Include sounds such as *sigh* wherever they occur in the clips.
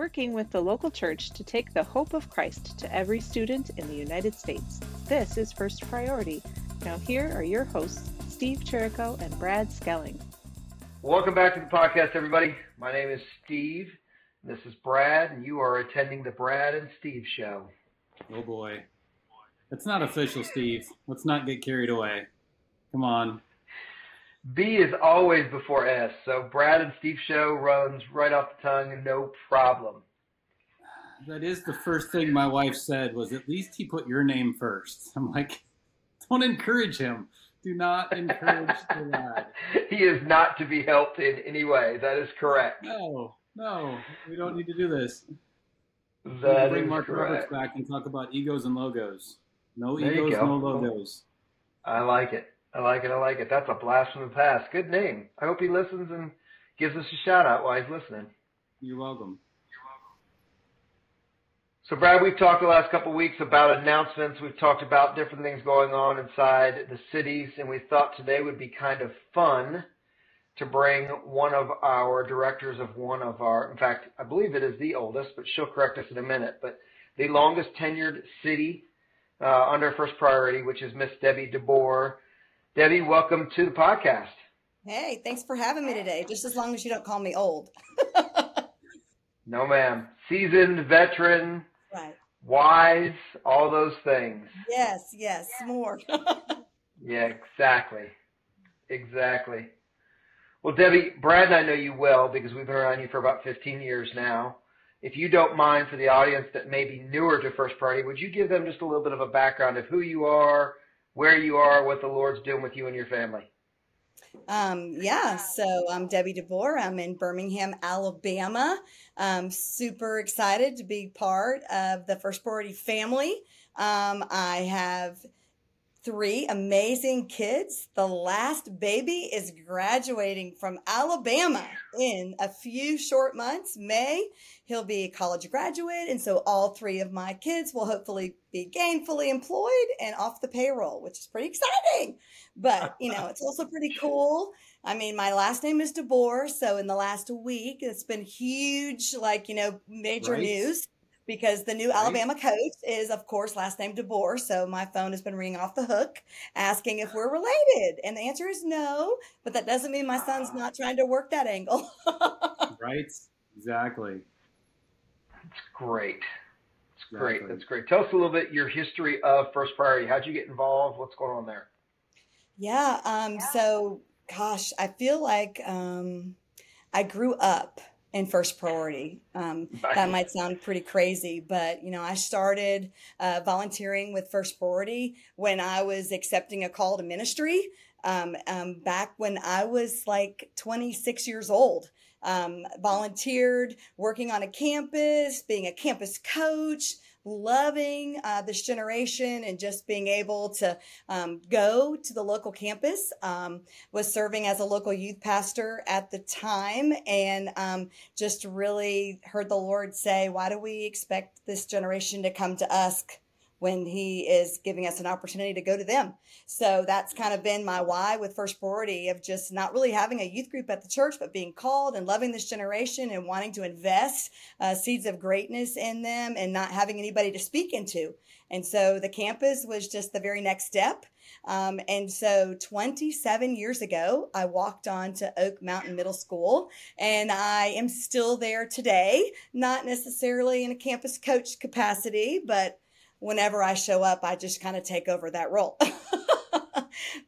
working with the local church to take the hope of Christ to every student in the United States. This is First Priority. Now, here are your hosts, Steve Cherrico and Brad Schelling. Welcome back to the podcast, everybody. My name is Steve. This is Brad, and you are attending the Brad and Steve show. Oh boy. It's not official, Steve. Let's not get carried away. Come on. B is always before S, so Brad and Steve show runs right off the tongue, no problem. That is the first thing my wife said was at least he put your name first. I'm like, don't encourage him. Do not *laughs* encourage the lad. He is not to be helped in any way. That is correct. No, no, we don't need to do this. That bring Mark correct. Roberts back and talk about egos and logos. No There egos, no logos. I like it. I like it. I like it. That's a blast from the past. Good name. I hope he listens and gives us a shout out while he's listening. You're welcome. So, Brad, we've talked the last couple of weeks about announcements. We've talked about different things going on inside the cities, and we thought today would be kind of fun to bring one of our directors of one of our, in fact, I believe it is the oldest, but she'll correct us in a minute, but the longest tenured city uh, under first priority, which is Miss Debi DeBoer. Debi, welcome to the podcast. Hey, thanks for having me today. Just as long as you don't call me old. *laughs* No, ma'am. Seasoned, veteran, right. wise, all those things. Yes, yes, more. *laughs* Yeah, exactly. Exactly. Well, Debi, Brad and I know you well because we've been around you for about 15 years now. If you don't mind for the audience that may be newer to First Priority, would you give them just a little bit of a background of who you are, where you are, what the Lord's doing with you and your family? um, yeah, so I'm Debi DeBoer. I'm in Birmingham, Alabama. I'm super excited to be part of the First Priority family. Um, I have three amazing kids. The last baby is graduating from Alabama in a few short months. May, he'll be a college graduate. And so all three of my kids will hopefully be gainfully employed and off the payroll, which is pretty exciting. But, *laughs* you know, it's also pretty cool. I mean, my last name is DeBoer. So in the last week, it's been huge, like, you know, major Right. news because the new Right. Alabama coach is, of course, last name DeBoer. So my phone has been ringing off the hook asking if we're related. And the answer is no, but that doesn't mean my son's not trying to work that angle. *laughs* Right? Exactly. It's great. It's great. That's great. Tell us a little bit your history of First Priority. How'd you get involved? What's going on there? yeah. Um, so, gosh, I feel like um, I grew up in first priority. Um, that might sound pretty crazy, but you know, I started uh, volunteering with First Priority when I was accepting a call to ministry. Um, um, back when I was like 26 years old, um, volunteered working on a campus, being a campus coach, loving uh, this generation, and just being able to um, go to the local campus. Um, was serving as a local youth pastor at the time, and um, just really heard the Lord say, Why do we expect this generation to come to us when He is giving us an opportunity to go to them? So that's kind of been my why with First Priority of just not really having a youth group at the church, but being called and loving this generation and wanting to invest uh, seeds of greatness in them and not having anybody to speak into. And so the campus was just the very next step. Um, and so 27 years ago, I walked on to Oak Mountain Middle School, and I am still there today, not necessarily in a campus coach capacity, but whenever I show up, I just kind of take over that role. *laughs*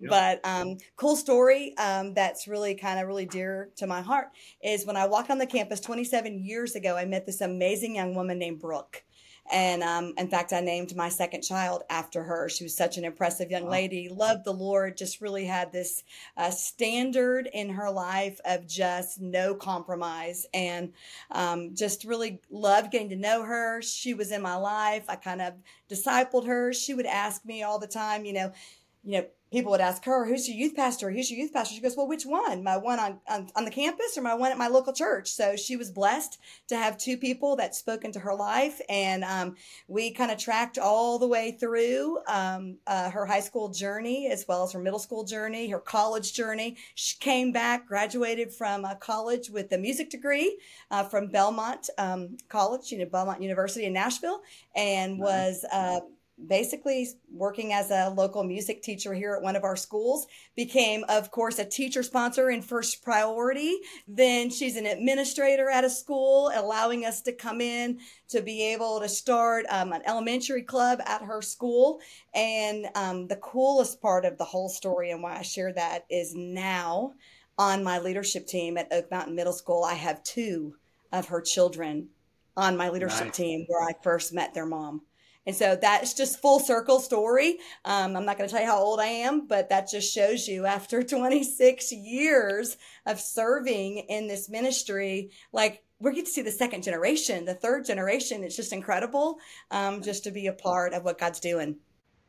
But um, cool story um, that's really kind of really dear to my heart is when I walked on the campus 27 years ago, I met this amazing young woman named Brooke. And um, in fact, I named my second child after her. She was such an impressive young Wow. lady, loved the Lord, just really had this uh, standard in her life of just no compromise and um, just really loved getting to know her. She was in my life. I kind of discipled her. She would ask me all the time, you know, you know, people would ask her, "Who's your youth pastor? Who's your youth pastor?" She goes, "Well, which one? My one on, on on the campus or my one at my local church?" So she was blessed to have two people that spoke into her life, and um, we kind of tracked all the way through um, uh, her high school journey as well as her middle school journey, her college journey. She came back, graduated from a college with a music degree uh, from Belmont um, College, you know, Belmont University in Nashville, and was. Basically working as a local music teacher here at one of our schools became of course a teacher sponsor in first priority. Then she's an administrator at a school allowing us to come in to be able to start um, an elementary club at her school. And um, the coolest part of the whole story and why i share that is now on my leadership team at oak mountain middle school i have two of her children on my leadership nice. team where i first met their mom and so that's just full circle story. Um, I'm not going to tell you how old I am, but that just shows you after *laughs* 26 years of serving in this ministry, like we get to see the second generation, the third generation. It's just incredible um, just to be a part of what God's doing.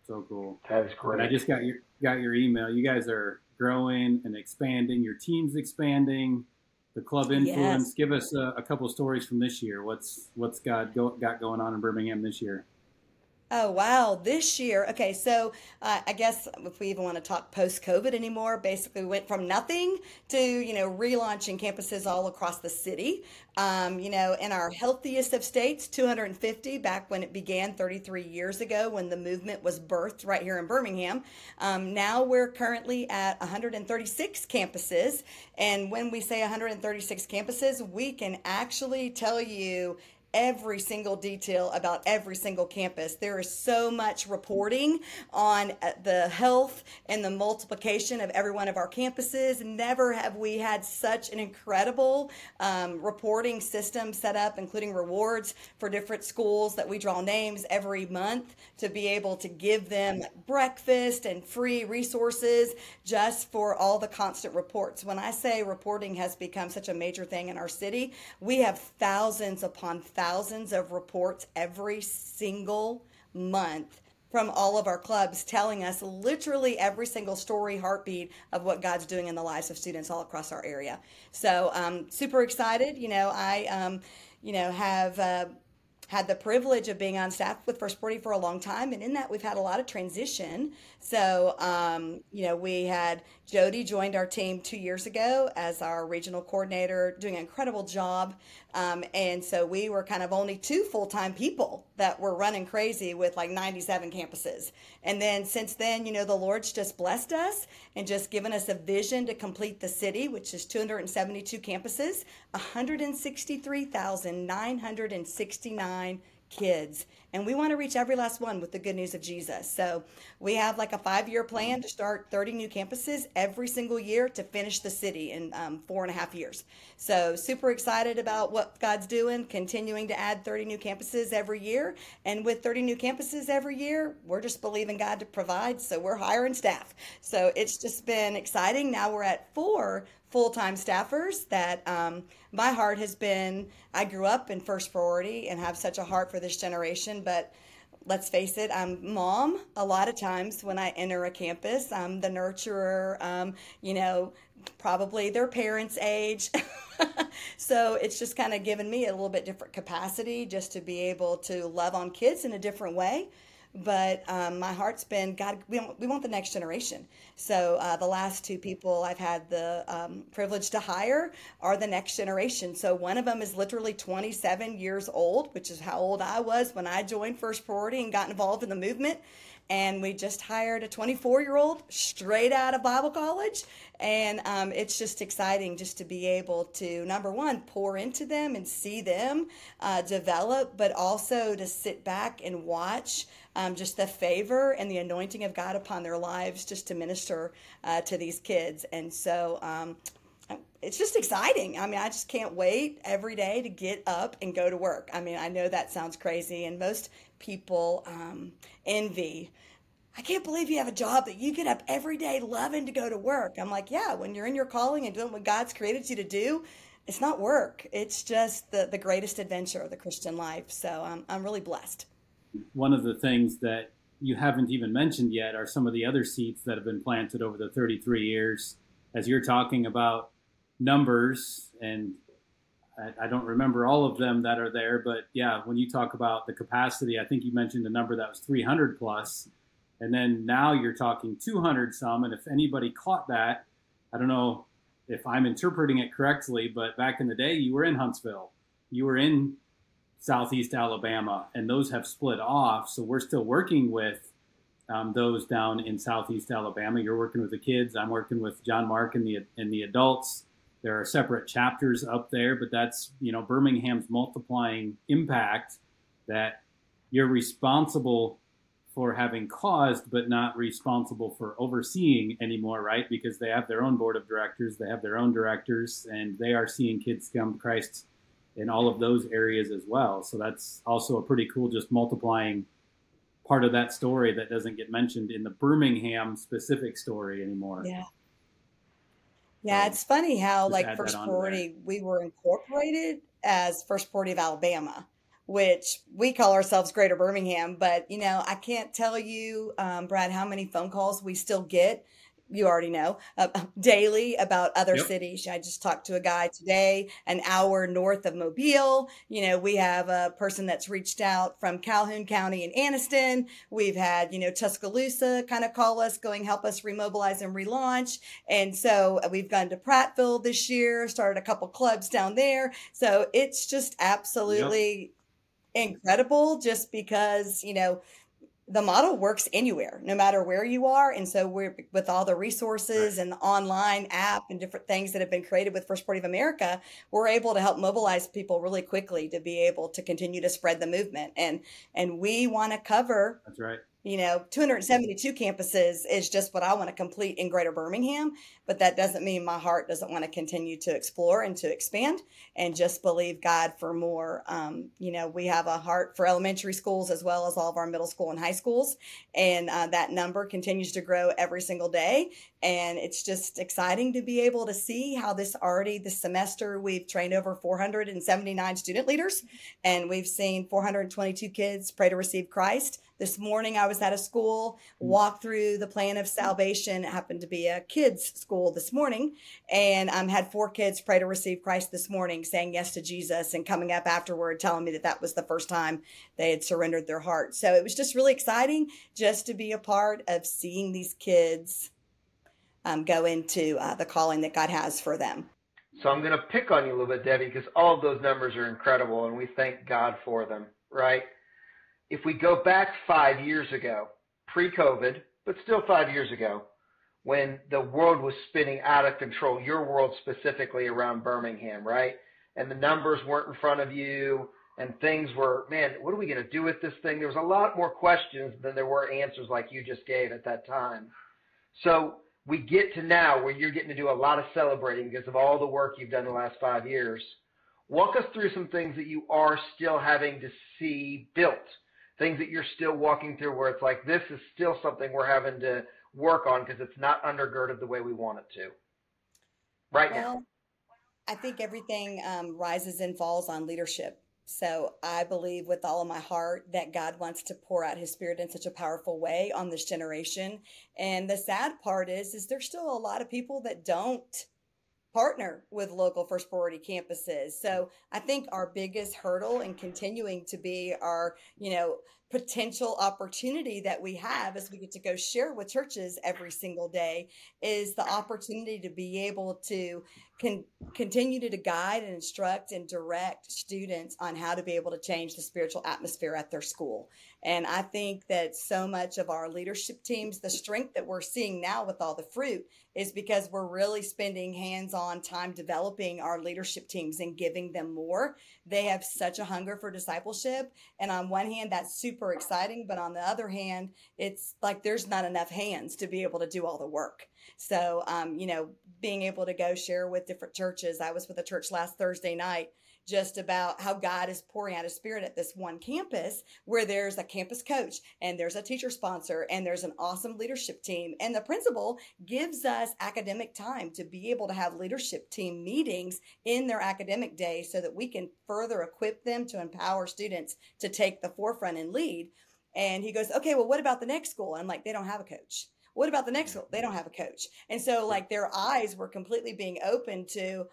So cool. That is great. And I just got your got your email. You guys are growing and expanding. Your team's expanding. The club influence. Yes. Give us a, a couple stories from this year. What's what's God go, got going on in Birmingham this year? Oh, wow. This year, okay, so uh, I guess if we even want to talk post COVID anymore, basically we went from nothing to, you know, relaunching campuses all across the city. Um, you know, in our healthiest of states, 250 back when it began 33 years ago when the movement was birthed right here in Birmingham. Um, now we're currently at 136 campuses. And when we say 136 campuses, we can actually tell you every single detail about every single campus. There is so much reporting on uh, the health and the multiplication of every one of our campuses. Never have we had such an incredible um, reporting system set up, including rewards for different schools that we draw names every month to be able to give them breakfast and free resources just for all the constant reports. When I say reporting has become such a major thing in our city, we have thousands upon thousands thousands of reports every single month from all of our clubs telling us literally every single story, heartbeat of what God's doing in the lives of students all across our area. So, um, super excited. You know, I, um, you know, have. Uh, had the privilege of being on staff with First Priority for a long time, and in that we've had a lot of transition. So, um, you know, we had Jody joined our team two years ago as our regional coordinator, doing an incredible job. Um, and so we were kind of only two full time people that were running crazy with like 97 campuses. And then since then, you know, the Lord's just blessed us and just given us a vision to complete the city, which is 272 campuses, 163,969 kids. And we want to reach every last one with the good news of Jesus. So we have like a five year plan to start 30 new campuses every single year to finish the city in um, four and a half years. So super excited about what God's doing, continuing to add 30 new campuses every year. And with 30 new campuses every year, we're just believing God to provide. So we're hiring staff. So it's just been exciting. Now we're at four full time staffers that um, my heart has been. I grew up in first priority and have such a heart for this generation, but let's face it, I'm mom a lot of times when I enter a campus. I'm the nurturer, um, you know, probably their parents' age. *laughs* so it's just kind of given me a little bit different capacity just to be able to love on kids in a different way but um, my heart's been God. We want, we want the next generation. So uh, the last two people I've had the um, privilege to hire are the next generation. So one of them is literally 27 years old, which is how old I was when I joined First Priority and got involved in the movement and we just hired a 24 year old straight out of Bible college. And um, it's just exciting just to be able to, number one, pour into them and see them uh, develop, but also to sit back and watch um, just the favor and the anointing of God upon their lives just to minister uh, to these kids. And so, um, it's just exciting. I mean, I just can't wait every day to get up and go to work. I mean, I know that sounds crazy, and most people um, envy. I can't believe you have a job that you get up every day loving to go to work. I'm like, yeah, when you're in your calling and doing what God's created you to do, it's not work. It's just the, the greatest adventure of the Christian life. So I'm, I'm really blessed. One of the things that you haven't even mentioned yet are some of the other seeds that have been planted over the 33 years. As you're talking about numbers, and I, I, don't remember all of them that are there, but yeah, when you talk about the capacity, I think you mentioned a number that was 300 plus, and then now you're talking 200 some. And if anybody caught that, I don't know if I'm interpreting it correctly, but back in the day, you were in Huntsville, you were in Southeast Alabama, and those have split off. So we're still working with um, those down in Southeast Alabama. You're working with the kids. I'm working with John Mark and the and the adults. There are separate chapters up there, but that's you know Birmingham's multiplying impact that you're responsible for having caused, but not responsible for overseeing anymore, right? Because they have their own board of directors, they have their own directors, and they are seeing kids come to Christ in all of those areas as well. So that's also a pretty cool, just multiplying part of that story that doesn't get mentioned in the Birmingham specific story anymore. Yeah. Yeah, it's funny how like First Priority we were incorporated as First Priority of Alabama, which we call ourselves Greater Birmingham. But you know, I can't tell you, um, Brad, how many phone calls we still get you already know uh, daily about other yep. cities. I just talked to a guy today, an hour north of Mobile. You know, we have a person that's reached out from Calhoun County and Anniston. We've had, you know, Tuscaloosa kind of call us, going help us remobilize and relaunch. And so uh, we've gone to Prattville this year, started a couple clubs down there. So it's just absolutely yep. incredible just because, you know, the model works anywhere, no matter where you are. And so we're with all the resources and the online app and different things that have been created with First Priority of America, we're able to help mobilize people really quickly to be able to continue to spread the movement. And and we want to cover That's right you know 272 campuses is just what i want to complete in greater birmingham but that doesn't mean my heart doesn't want to continue to explore and to expand and just believe god for more. Um, you know we have a heart for elementary schools as well as all of our middle school and high schools and uh, that number continues to grow every single day and it's just exciting to be able to see how this already this semester we've trained over 479 student leaders and we've seen 422 kids pray to receive christ this morning I was at a school, mm. walked through the plan of salvation. It happened to be a kids' school this morning, and um, had four kids pray to receive Christ this morning, saying yes to Jesus, and coming up afterward telling me that that was the first time they had surrendered their heart. So it was just really exciting just to be a part of seeing these kids um, go into uh, the calling that God has for them. So I'm going to pick on you a little bit, Debi, because all of those numbers are incredible, and we thank God for them, right? If we go back five years ago, pre-COVID, but still five years ago, when the world was spinning out of control, your world specifically around Birmingham, right? And the numbers weren't in front of you and things were, man, what are we going to do with this thing? There was a lot more questions than there were answers like you just gave at that time. So we get to now where you're getting to do a lot of celebrating because of all the work you've done the last five years. Walk us through some things that you are still having to see built things that you're still walking through where it's like this is still something we're having to work on because it's not undergirded the way we want it to. Right well, now i think everything um, rises and falls on leadership. So i believe with all of my heart that god wants to pour out his spirit in such a powerful way on this generation. And the sad part is is there's still a lot of people that don't partner with local first priority campuses. So mm-hmm. I think our biggest hurdle in continuing to be our, you know, potential opportunity that we have as we get to go share with churches every single day is the opportunity to be able to can continue to guide and instruct and direct students on how to be able to change the spiritual atmosphere at their school. And I think that so much of our leadership teams, the strength that we're seeing now with all the fruit is because we're really spending hands on time developing our leadership teams and giving them more. They have such a hunger for discipleship. And on one hand, that's super exciting. But on the other hand, it's like there's not enough hands to be able to do all the work. So, um, you know, being able to go share with different churches. I was with a church last Thursday night just about how God is pouring out his spirit at this one campus where there's a campus coach and there's a teacher sponsor and there's an awesome leadership team. And the principal gives us academic time to be able to have leadership team meetings in their academic day so that we can further equip them to empower students to take the forefront and lead. And he goes, okay, well, what about the next school? And I'm like, they don't have a coach. What about the next school? They don't have a coach. And so like their eyes were completely being open to,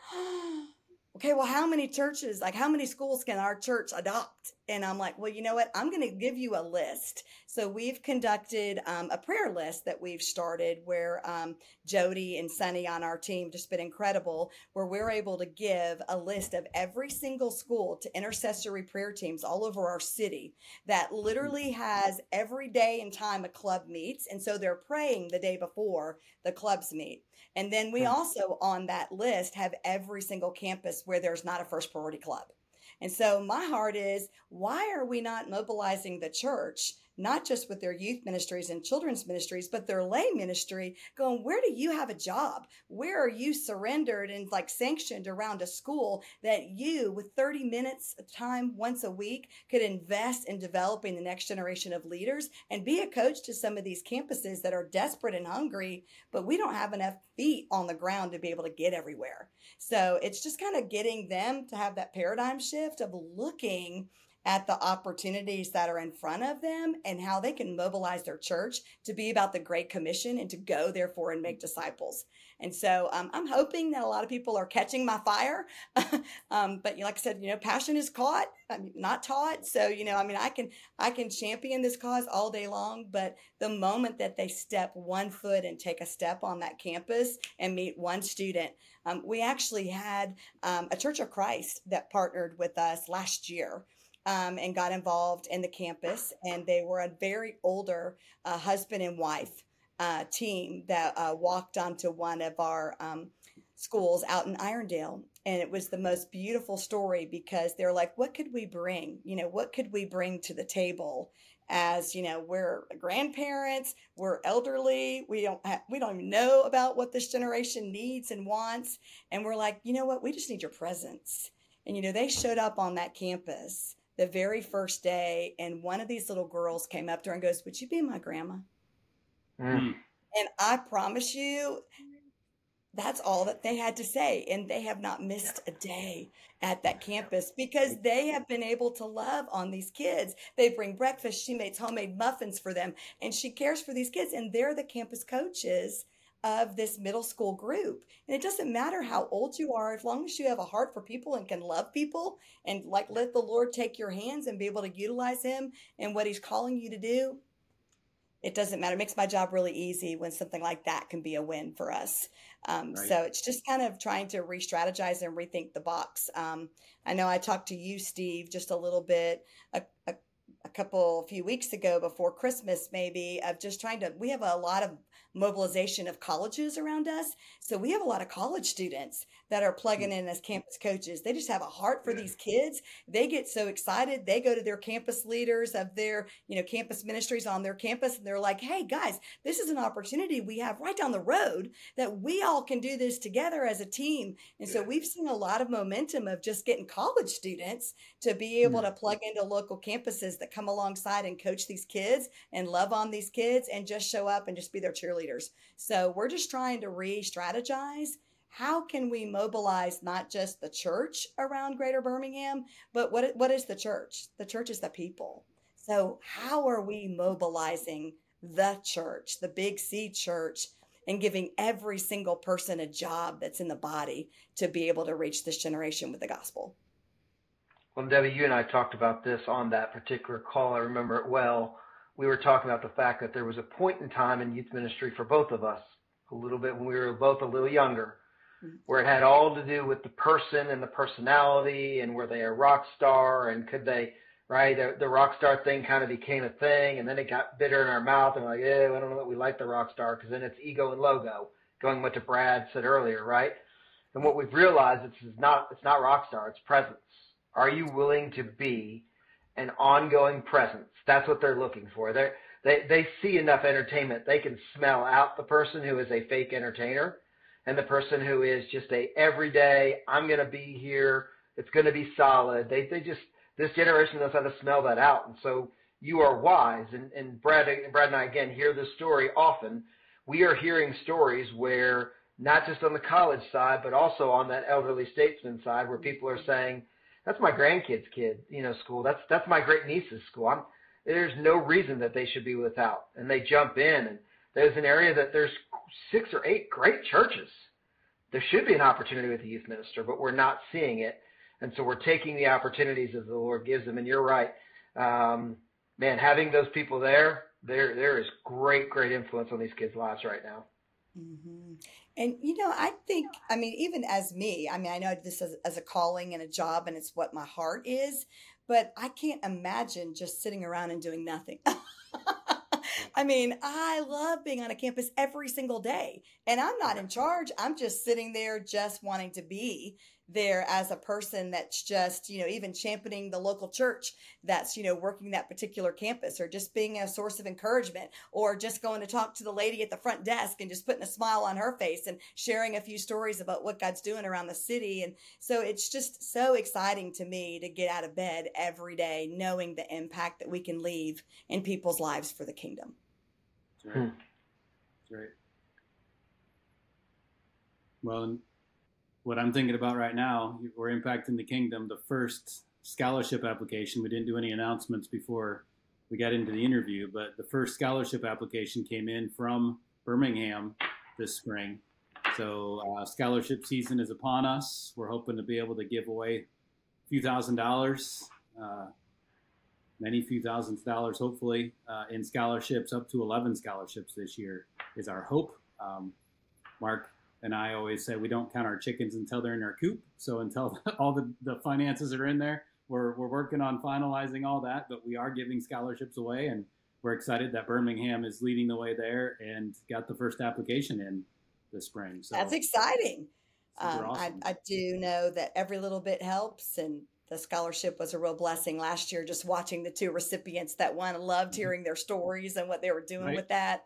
okay, well, how many churches, like how many schools can our church adopt? And I'm like, well, you know what? I'm going to give you a list. So we've conducted um, a prayer list that we've started where um, Jody and Sunny on our team just been incredible, where we're able to give a list of every single school to intercessory prayer teams all over our city that literally has every day and time a club meets. And so they're praying the day before the clubs meet. And then we also on that list have every single campus where there's not a first priority club. And so my heart is why are we not mobilizing the church not just with their youth ministries and children's ministries, but their lay ministry, going, where do you have a job? Where are you surrendered and like sanctioned around a school that you, with 30 minutes of time once a week, could invest in developing the next generation of leaders and be a coach to some of these campuses that are desperate and hungry, but we don't have enough feet on the ground to be able to get everywhere. So it's just kind of getting them to have that paradigm shift of looking at the opportunities that are in front of them and how they can mobilize their church to be about the Great Commission and to go, therefore, and make disciples. And so um, I'm hoping that a lot of people are catching my fire. *laughs* um, but like I said, you know, passion is caught, I not taught. So you know, I mean, I can I can champion this cause all day long. But the moment that they step one foot and take a step on that campus and meet one student, um, we actually had um, a Church of Christ that partnered with us last year um, and got involved in the campus. And they were a very older uh, husband and wife uh, team that uh, walked onto one of our um, schools out in Irondale. And it was the most beautiful story because they're like, what could we bring? You know, what could we bring to the table? As you know, we're grandparents, we're elderly, we don't have, we don't even know about what this generation needs and wants, and we're like, you know what? We just need your presence. And you know, they showed up on that campus the very first day, and one of these little girls came up to her and goes, Would you be my grandma? Mm. And I promise you, that's all that they had to say. And they have not missed a day at that campus because they have been able to love on these kids. They bring breakfast. She makes homemade muffins for them and she cares for these kids. And they're the campus coaches of this middle school group. And it doesn't matter how old you are, as long as you have a heart for people and can love people and like let the Lord take your hands and be able to utilize Him and what He's calling you to do. It doesn't matter. It makes my job really easy when something like that can be a win for us. Um, right. So it's just kind of trying to re strategize and rethink the box. Um, I know I talked to you, Steve, just a little bit a, a, a couple, few weeks ago before Christmas, maybe, of just trying to. We have a lot of mobilization of colleges around us. So we have a lot of college students that are hmm. plugging in as campus coaches. They just have a heart for these kids. They get so excited. They go to their campus leaders of their, you know, campus ministries on their campus and they're like, "Hey guys, this is an opportunity we have right down the road that we all can do this together as a team." And so we've seen a lot of momentum of just getting college students to be able hmm. to plug into local campuses that come alongside and coach these kids and love on these kids and just show up and just be their cheerleaders. So we're just trying to re-strategize how can we mobilize not just the church around Greater Birmingham, but what what is the church? The church is the people. So how are we mobilizing the church, the Big C church, and giving every single person a job that's in the body to be able to reach this generation with the gospel? Well, Debi, you and I talked about this on that particular call. I remember it well. We were talking about the fact that there was a point in time in youth ministry for both of us, a little bit when we were both a little younger, where it had all to do with the person and the personality and were they a rock star and could they right? The, the rock star thing kind of became a thing and then it got bitter in our mouth and we're like yeah I don't know that we like the rock star because then it's ego and logo going what to Brad said earlier right? And what we've realized it's not it's not rock star it's presence. Are you willing to be an ongoing presence? That's what they're looking for. They're they they see enough entertainment they can smell out the person who is a fake entertainer and the person who is just a everyday, I'm going to be here, it's going to be solid. They, they just, this generation knows how to smell that out. And so you are wise. And, and Brad, Brad and I, again, hear this story often. We are hearing stories where not just on the college side, but also on that elderly statesman side where people are saying, that's my grandkid's kid, you know, school. That's, that's my great niece's school. I'm, there's no reason that they should be without. And they jump in, and there's an area that there's six or eight great churches. There should be an opportunity with the youth minister, but we're not seeing it. And so we're taking the opportunities as the Lord gives them. And you're right. Um, man, having those people there, there, there is great, great influence on these kids' lives right now. Mm-hmm. And you know, I think, I mean, even as me, I mean, I know this as, as a calling and a job, and it's what my heart is, but I can't imagine just sitting around and doing nothing. *laughs* *laughs* I mean, I love being on a campus every single day, and I'm not in charge. I'm just sitting there, just wanting to be there as a person that's just, you know, even championing the local church that's, you know, working that particular campus or just being a source of encouragement or just going to talk to the lady at the front desk and just putting a smile on her face and sharing a few stories about what God's doing around the city. And so it's just so exciting to me to get out of bed every day knowing the impact that we can leave in people's lives for the kingdom. That's right. Hmm. That's right. Well, what I'm thinking about right now, we're impacting the kingdom. The first scholarship application, we didn't do any announcements before we got into the interview, but the first scholarship application came in from Birmingham this spring. So uh, scholarship season is upon us. We're hoping to be able to give away a few thousand dollars, uh, many few thousands dollars, hopefully, uh, in scholarships. Up to 11 scholarships this year is our hope. Um, Mark and I always say we don't count our chickens until they're in our coop. So until *laughs* all the, the finances are in there, we're, we're working on finalizing all that, but we are giving scholarships away and we're excited that Birmingham is leading the way there and got the first application in this spring. So that's exciting. Um, awesome. I, I do know that every little bit helps and the scholarship was a real blessing last year. Just watching the two recipients that one loved mm-hmm. hearing their stories and what they were doing right. with that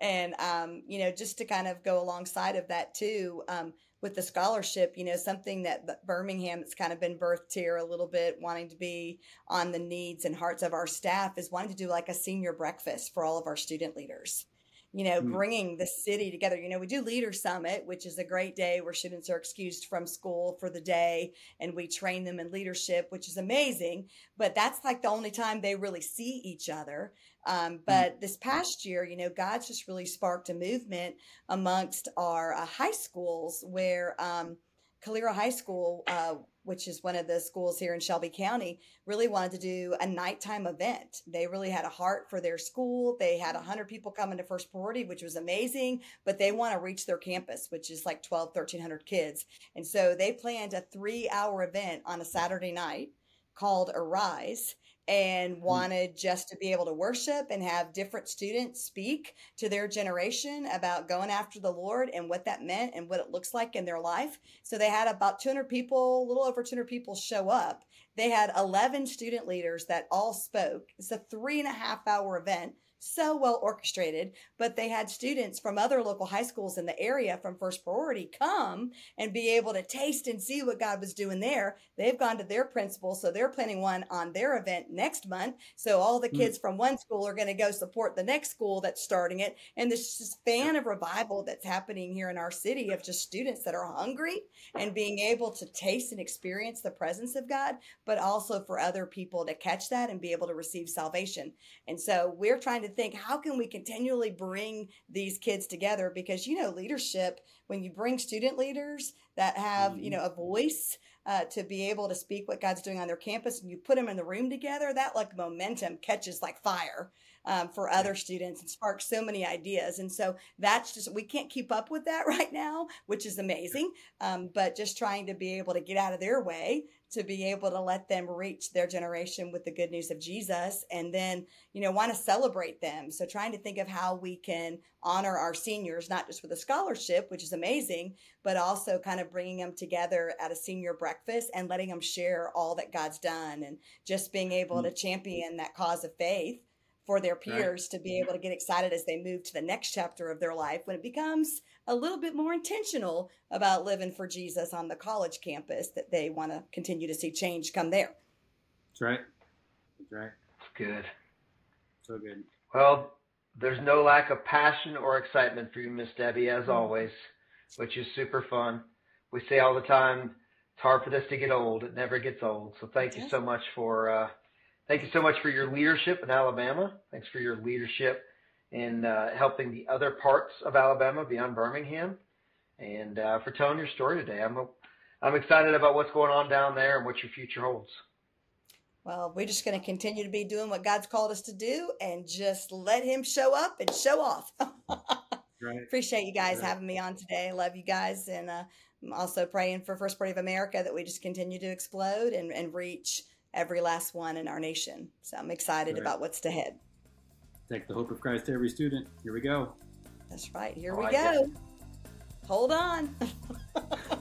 and um, you know just to kind of go alongside of that too um, with the scholarship you know something that birmingham has kind of been birthed here a little bit wanting to be on the needs and hearts of our staff is wanting to do like a senior breakfast for all of our student leaders you know, mm. bringing the city together. You know, we do Leader Summit, which is a great day where students are excused from school for the day and we train them in leadership, which is amazing. But that's like the only time they really see each other. Um, mm. but this past year, you know, God's just really sparked a movement amongst our uh, high schools where um, Calera High School, uh, which is one of the schools here in Shelby County, really wanted to do a nighttime event. They really had a heart for their school. They had 100 people coming to First Priority, which was amazing, but they want to reach their campus, which is like 12, 1300 kids. And so they planned a three hour event on a Saturday night called Arise and mm. wanted just to be able to worship and have different students speak to their generation about going after the Lord and what that meant and what it looks like in their life. So they had about 200 people, a little over 200 people show up. They had 11 student leaders that all spoke. It's a three and a half hour event so well orchestrated, but they had students from other local high schools in the area from First Priority come and be able to taste and see what God was doing there. They've gone to their principal, so they're planning one on their event next month. So all the hmm. kids mm. from one school are going to go support the next school that's starting it. And this fan of revival that's happening here in our city of just students that are hungry and being able to taste and experience the presence of God, but also for other people to catch that and be able to receive salvation. And so we're trying to think how can we continually bring these kids together because you know leadership when you bring student leaders that have mm-hmm. you know a voice uh, to be able to speak what god's doing on their campus and you put them in the room together that like momentum catches like fire um, for other students and spark so many ideas. And so that's just, we can't keep up with that *laughs* right now, which is amazing. Um, but just trying to be able to get out of their way to be able to let them reach their generation with the good news of Jesus and then, you know, want to celebrate them. So trying to think of how we can honor our seniors, not just with a scholarship, which is amazing, but also kind of bringing them together at a senior breakfast and letting them share all that God's done and just being able mm-hmm. to champion that cause of faith for their peers right. to be able to get excited as they move to the next chapter of their life when it becomes a little bit more intentional about living for Jesus on the college campus that they want to continue to see change come there. That's right. That's right. That's good. So good. Well, there's no lack of passion or excitement for you, Miss Debi, as mm-hmm. always, which is super fun. We say all the time, it's hard for this to get old. It never gets old. So thank you so much for uh, Thank you so much for your leadership in Alabama. Thanks for your leadership in uh, helping the other parts of Alabama beyond Birmingham, and uh, for telling your story today. I'm I'm excited about what's going on down there and what your future holds. Well, we're just going to continue to be doing what God's called us to do and just let Him show up and show off. *laughs* right. Appreciate you guys right. having me on today. Love you guys. And uh, I'm also praying for First Priority of America that we just continue to explode and, and reach every last one in our nation. So I'm excited right. about what's ahead. Take the hope of Christ to every student. Here we go. That's right. Here we go. Hold on. *laughs*